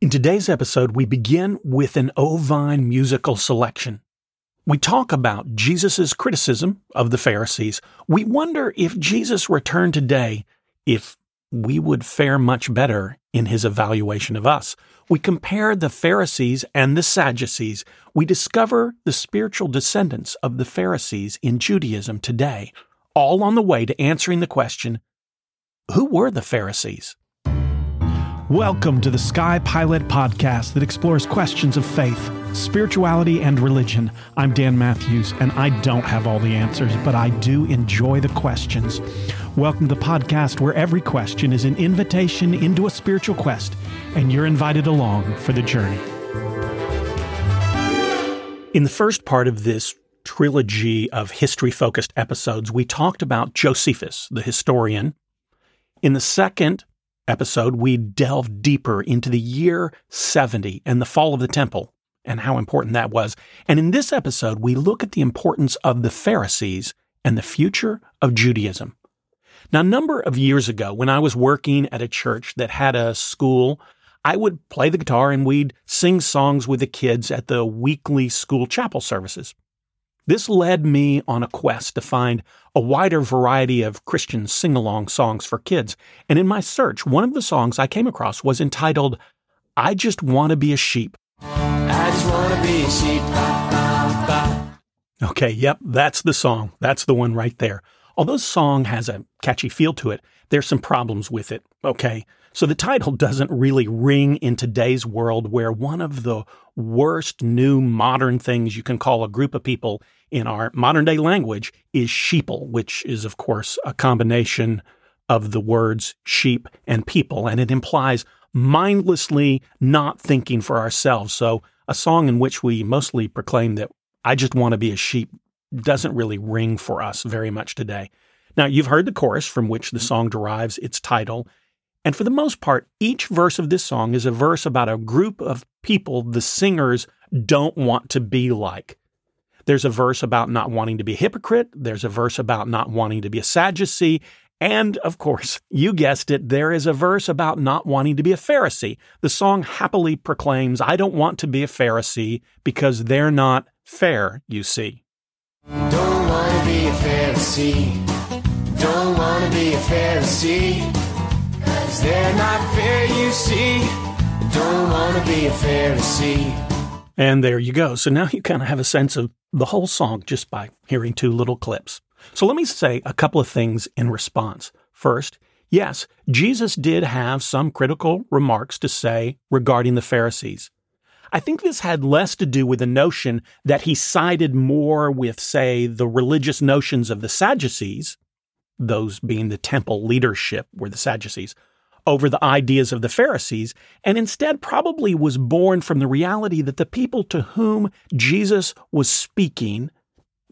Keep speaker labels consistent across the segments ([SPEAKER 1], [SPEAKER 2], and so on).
[SPEAKER 1] In today's episode, we begin with an ovine musical selection. We talk about Jesus' criticism of the Pharisees. We wonder if Jesus returned today, if we would fare much better in his evaluation of us. We compare the Pharisees and the Sadducees. We discover the spiritual descendants of the Pharisees in Judaism today, all on the way to answering the question who were the Pharisees?
[SPEAKER 2] Welcome to the Sky Pilot podcast that explores questions of faith, spirituality, and religion. I'm Dan Matthews, and I don't have all the answers, but I do enjoy the questions. Welcome to the podcast where every question is an invitation into a spiritual quest, and you're invited along for the journey.
[SPEAKER 1] In the first part of this trilogy of history focused episodes, we talked about Josephus, the historian. In the second episode, we delve deeper into the year 70 and the fall of the temple and how important that was. And in this episode, we look at the importance of the Pharisees and the future of Judaism. Now, a number of years ago, when I was working at a church that had a school, I would play the guitar and we'd sing songs with the kids at the weekly school chapel services. This led me on a quest to find a wider variety of Christian sing along songs for kids. And in my search, one of the songs I came across was entitled, I Just Want to Be a Sheep. I just want to be a sheep. Okay, yep, that's the song. That's the one right there. Although the song has a catchy feel to it, there's some problems with it, okay? So the title doesn't really ring in today's world where one of the worst new modern things you can call a group of people in our modern day language is sheeple, which is, of course, a combination of the words sheep and people, and it implies mindlessly not thinking for ourselves. So a song in which we mostly proclaim that I just want to be a sheep doesn't really ring for us very much today. Now, you've heard the chorus from which the song derives its title. And for the most part, each verse of this song is a verse about a group of people the singers don't want to be like. There's a verse about not wanting to be a hypocrite. There's a verse about not wanting to be a Sadducee. And of course, you guessed it, there is a verse about not wanting to be a Pharisee. The song happily proclaims, I don't want to be a Pharisee because they're not fair, you see. Don't want to be a Pharisee. Don't want to be a Pharisee. They're not fair, you see. Don't want to be a Pharisee. And there you go. So now you kind of have a sense of the whole song just by hearing two little clips. So let me say a couple of things in response. First, yes, Jesus did have some critical remarks to say regarding the Pharisees. I think this had less to do with the notion that he sided more with, say, the religious notions of the Sadducees, those being the temple leadership were the Sadducees, over the ideas of the Pharisees, and instead probably was born from the reality that the people to whom Jesus was speaking,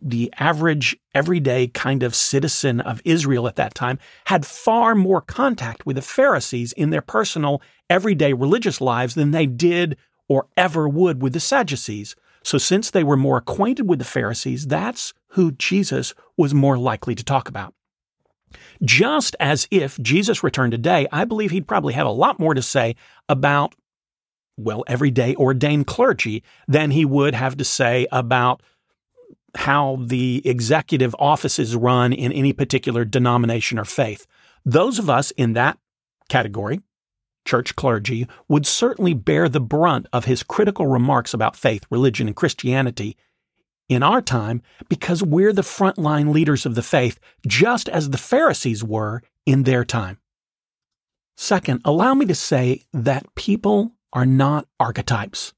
[SPEAKER 1] the average, everyday kind of citizen of Israel at that time, had far more contact with the Pharisees in their personal, everyday religious lives than they did or ever would with the Sadducees. So, since they were more acquainted with the Pharisees, that's who Jesus was more likely to talk about. Just as if Jesus returned today, I believe he'd probably have a lot more to say about, well, everyday ordained clergy than he would have to say about how the executive offices run in any particular denomination or faith. Those of us in that category, church clergy, would certainly bear the brunt of his critical remarks about faith, religion, and Christianity in our time because we're the frontline leaders of the faith, just as the Pharisees were in their time. Second, allow me to say that people are not archetypes.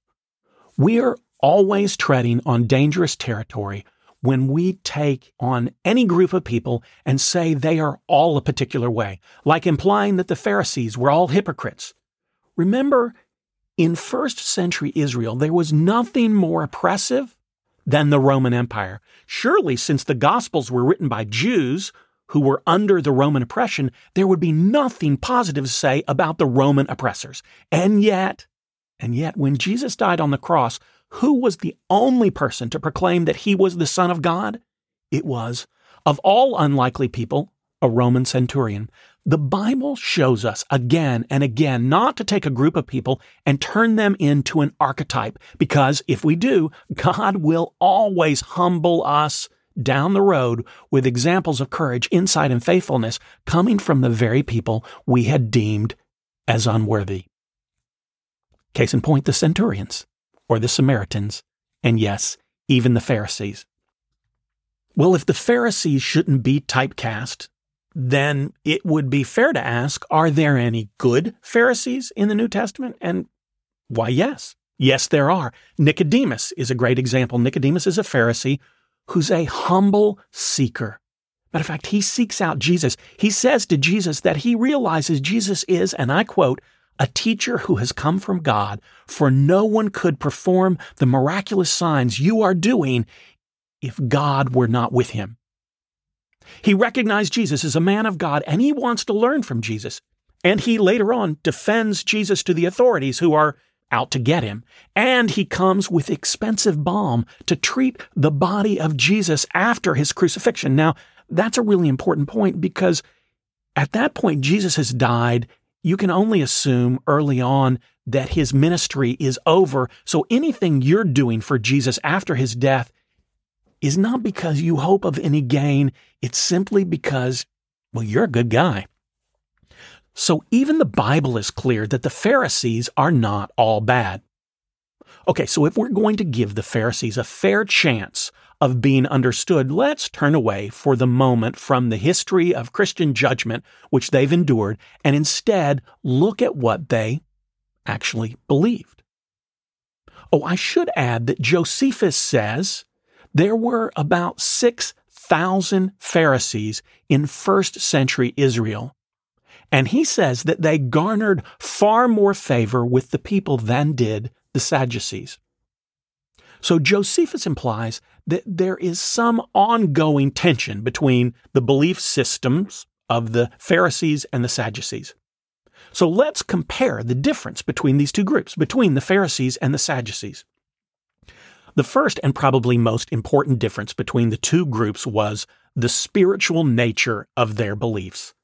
[SPEAKER 1] We are always treading on dangerous territory when we take on any group of people and say they are all a particular way, like implying that the Pharisees were all hypocrites. Remember, in first century Israel, there was nothing more oppressive than the Roman Empire. Surely, since the Gospels were written by Jews who were under the Roman oppression, there would be nothing positive to say about the Roman oppressors. And yet, and yet, when Jesus died on the cross, who was the only person to proclaim that he was the Son of God? It was, of all unlikely people, a Roman centurion. The Bible shows us again and again not to take a group of people and turn them into an archetype, because if we do, God will always humble us down the road with examples of courage, insight, and faithfulness coming from the very people we had deemed as unworthy. Case in point, the centurions, or the Samaritans, and yes, even the Pharisees. Well, if the Pharisees shouldn't be typecast, then it would be fair to ask are there any good Pharisees in the New Testament? And why, yes. Yes, there are. Nicodemus is a great example. Nicodemus is a Pharisee who's a humble seeker. Matter of fact, he seeks out Jesus. He says to Jesus that he realizes Jesus is, and I quote, a teacher who has come from God, for no one could perform the miraculous signs you are doing if God were not with him. He recognized Jesus as a man of God and he wants to learn from Jesus. And he later on defends Jesus to the authorities who are out to get him. And he comes with expensive balm to treat the body of Jesus after his crucifixion. Now, that's a really important point because at that point, Jesus has died. You can only assume early on that his ministry is over. So anything you're doing for Jesus after his death is not because you hope of any gain. It's simply because, well, you're a good guy. So even the Bible is clear that the Pharisees are not all bad. Okay, so if we're going to give the Pharisees a fair chance of being understood, let's turn away for the moment from the history of Christian judgment which they've endured and instead look at what they actually believed. Oh, I should add that Josephus says there were about 6,000 Pharisees in first century Israel and he says that they garnered far more favor with the people than did the Sadducees. So Josephus implies that there is some ongoing tension between the belief systems of the Pharisees and the Sadducees. So let's compare the difference between these two groups, between the Pharisees and the Sadducees. The first and probably most important difference between the two groups was the spiritual nature of their beliefs.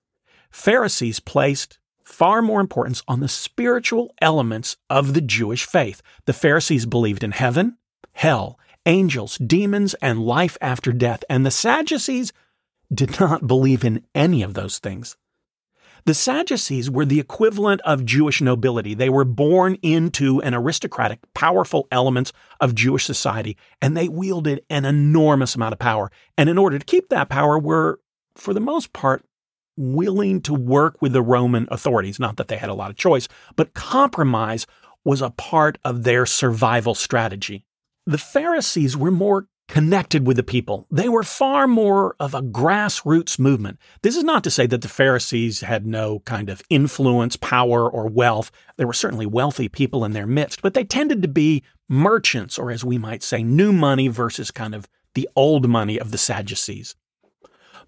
[SPEAKER 1] Pharisees placed far more importance on the spiritual elements of the Jewish faith. The Pharisees believed in heaven, hell, angels, demons, and life after death, and the Sadducees did not believe in any of those things. The Sadducees were the equivalent of Jewish nobility. They were born into an aristocratic, powerful elements of Jewish society, and they wielded an enormous amount of power. And in order to keep that power, were, for the most part, willing to work with the Roman authorities. Not that they had a lot of choice, but compromise was a part of their survival strategy. The Pharisees were more connected with the people. They were far more of a grassroots movement. This is not to say that the Pharisees had no kind of influence, power, or wealth. There were certainly wealthy people in their midst, but they tended to be merchants, or as we might say, new money versus kind of the old money of the Sadducees.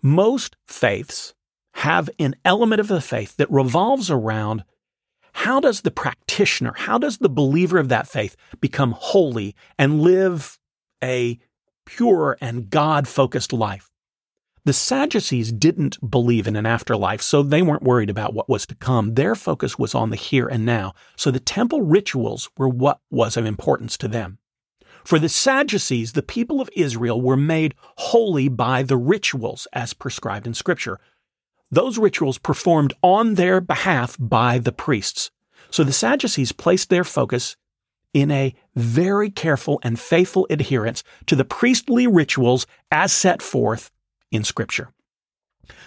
[SPEAKER 1] Most faiths have an element of the faith that revolves around how does the practitioner, how does the believer of that faith become holy and live a pure and God focused life? The Sadducees didn't believe in an afterlife, so they weren't worried about what was to come. Their focus was on the here and now. So the temple rituals were what was of importance to them. For the Sadducees, the people of Israel were made holy by the rituals as prescribed in Scripture those rituals performed on their behalf by the priests. So the Sadducees placed their focus in a very careful and faithful adherence to the priestly rituals as set forth in Scripture.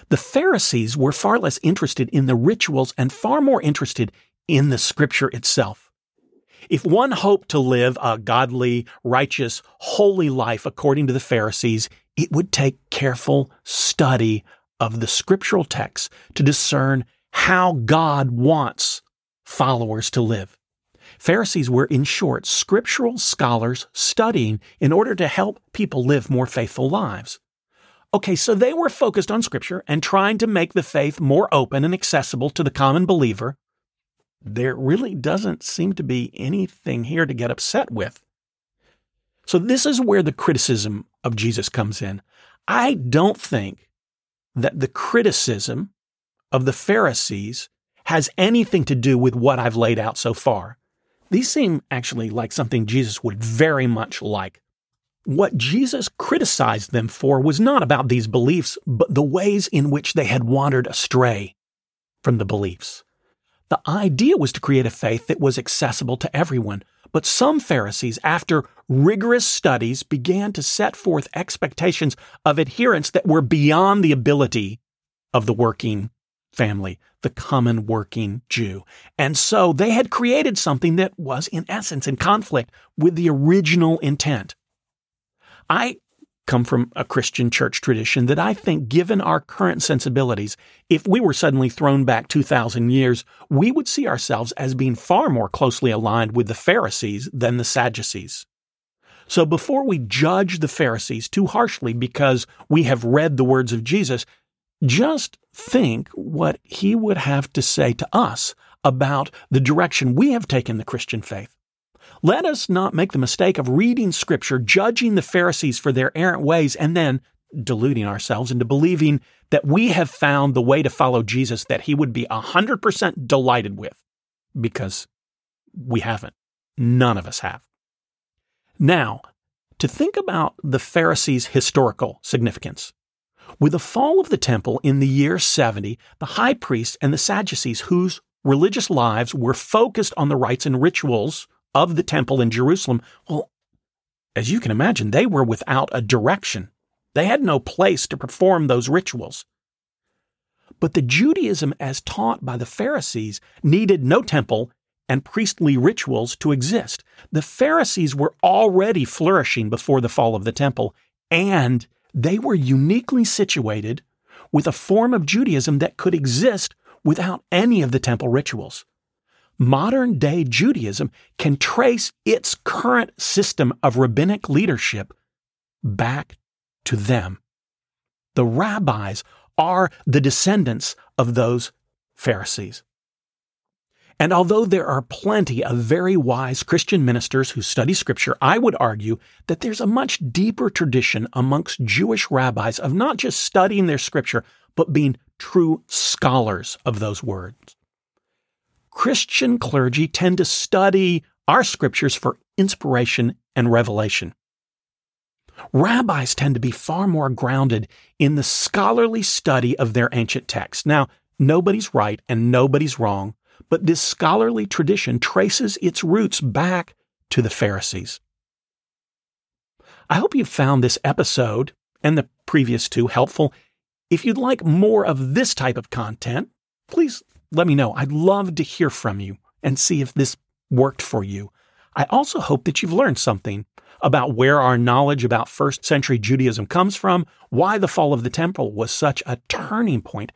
[SPEAKER 1] The Pharisees were far less interested in the rituals and far more interested in the Scripture itself. If one hoped to live a godly, righteous, holy life according to the Pharisees, it would take careful study of the scriptural texts to discern how God wants followers to live. Pharisees were, in short, scriptural scholars studying in order to help people live more faithful lives. Okay, so they were focused on scripture and trying to make the faith more open and accessible to the common believer. There really doesn't seem to be anything here to get upset with. So, this is where the criticism of Jesus comes in. I don't think that the criticism of the Pharisees has anything to do with what I've laid out so far. These seem actually like something Jesus would very much like. What Jesus criticized them for was not about these beliefs, but the ways in which they had wandered astray from the beliefs. The idea was to create a faith that was accessible to everyone, but some Pharisees, after rigorous studies, began to set forth expectations of adherence that were beyond the ability of the working family, the common working Jew. And so they had created something that was, in essence, in conflict with the original intent. I come from a Christian church tradition that I think, given our current sensibilities, if we were suddenly thrown back 2,000 years, we would see ourselves as being far more closely aligned with the Pharisees than the Sadducees. So before we judge the Pharisees too harshly because we have read the words of Jesus, just think what he would have to say to us about the direction we have taken the Christian faith. Let us not make the mistake of reading Scripture, judging the Pharisees for their errant ways, and then deluding ourselves into believing that we have found the way to follow Jesus that he would be 100% delighted with, because we haven't. None of us have. Now, to think about the Pharisees' historical significance. With the fall of the temple in the year 70, the high priests and the Sadducees, whose religious lives were focused on the rites and rituals of the temple in Jerusalem, well, as you can imagine, they were without a direction. They had no place to perform those rituals. But the Judaism as taught by the Pharisees needed no temple and priestly rituals to exist. The Pharisees were already flourishing before the fall of the temple, and they were uniquely situated with a form of Judaism that could exist without any of the temple rituals modern day Judaism can trace its current system of rabbinic leadership back to them. The rabbis are the descendants of those Pharisees. And although there are plenty of very wise Christian ministers who study Scripture, I would argue that there's a much deeper tradition amongst Jewish rabbis of not just studying their Scripture, but being true scholars of those words. Christian clergy tend to study our scriptures for inspiration and revelation. Rabbis tend to be far more grounded in the scholarly study of their ancient texts. Now, nobody's right and nobody's wrong, but this scholarly tradition traces its roots back to the Pharisees. I hope you found this episode and the previous two helpful. If you'd like more of this type of content, please let me know. I'd love to hear from you and see if this worked for you. I also hope that you've learned something about where our knowledge about first century Judaism comes from, why the fall of the temple was such a turning point,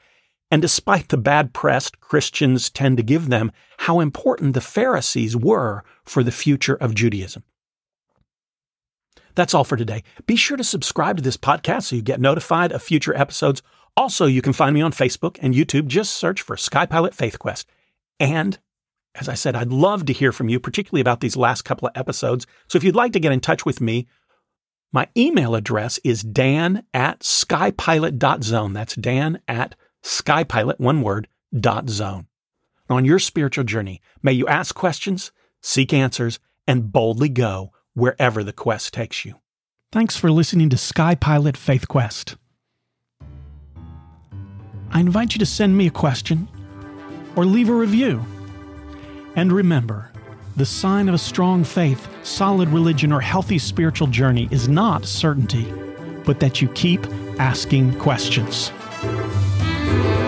[SPEAKER 1] and despite the bad press Christians tend to give them, how important the Pharisees were for the future of Judaism. That's all for today. Be sure to subscribe to this podcast so you get notified of future episodes. Also, you can find me on Facebook and YouTube. Just search for Sky Pilot Faith Quest. And as I said, I'd love to hear from you, particularly about these last couple of episodes. So if you'd like to get in touch with me, my email address is dan at skypilot.zone. That's dan at skypilot, one word, dot zone. On your spiritual journey, may you ask questions, seek answers, and boldly go wherever the quest takes you.
[SPEAKER 2] Thanks for listening to Sky Pilot Faith Quest. I invite you to send me a question or leave a review. And remember, the sign of a strong faith, solid religion, or healthy spiritual journey is not certainty, but that you keep asking questions. Thank you.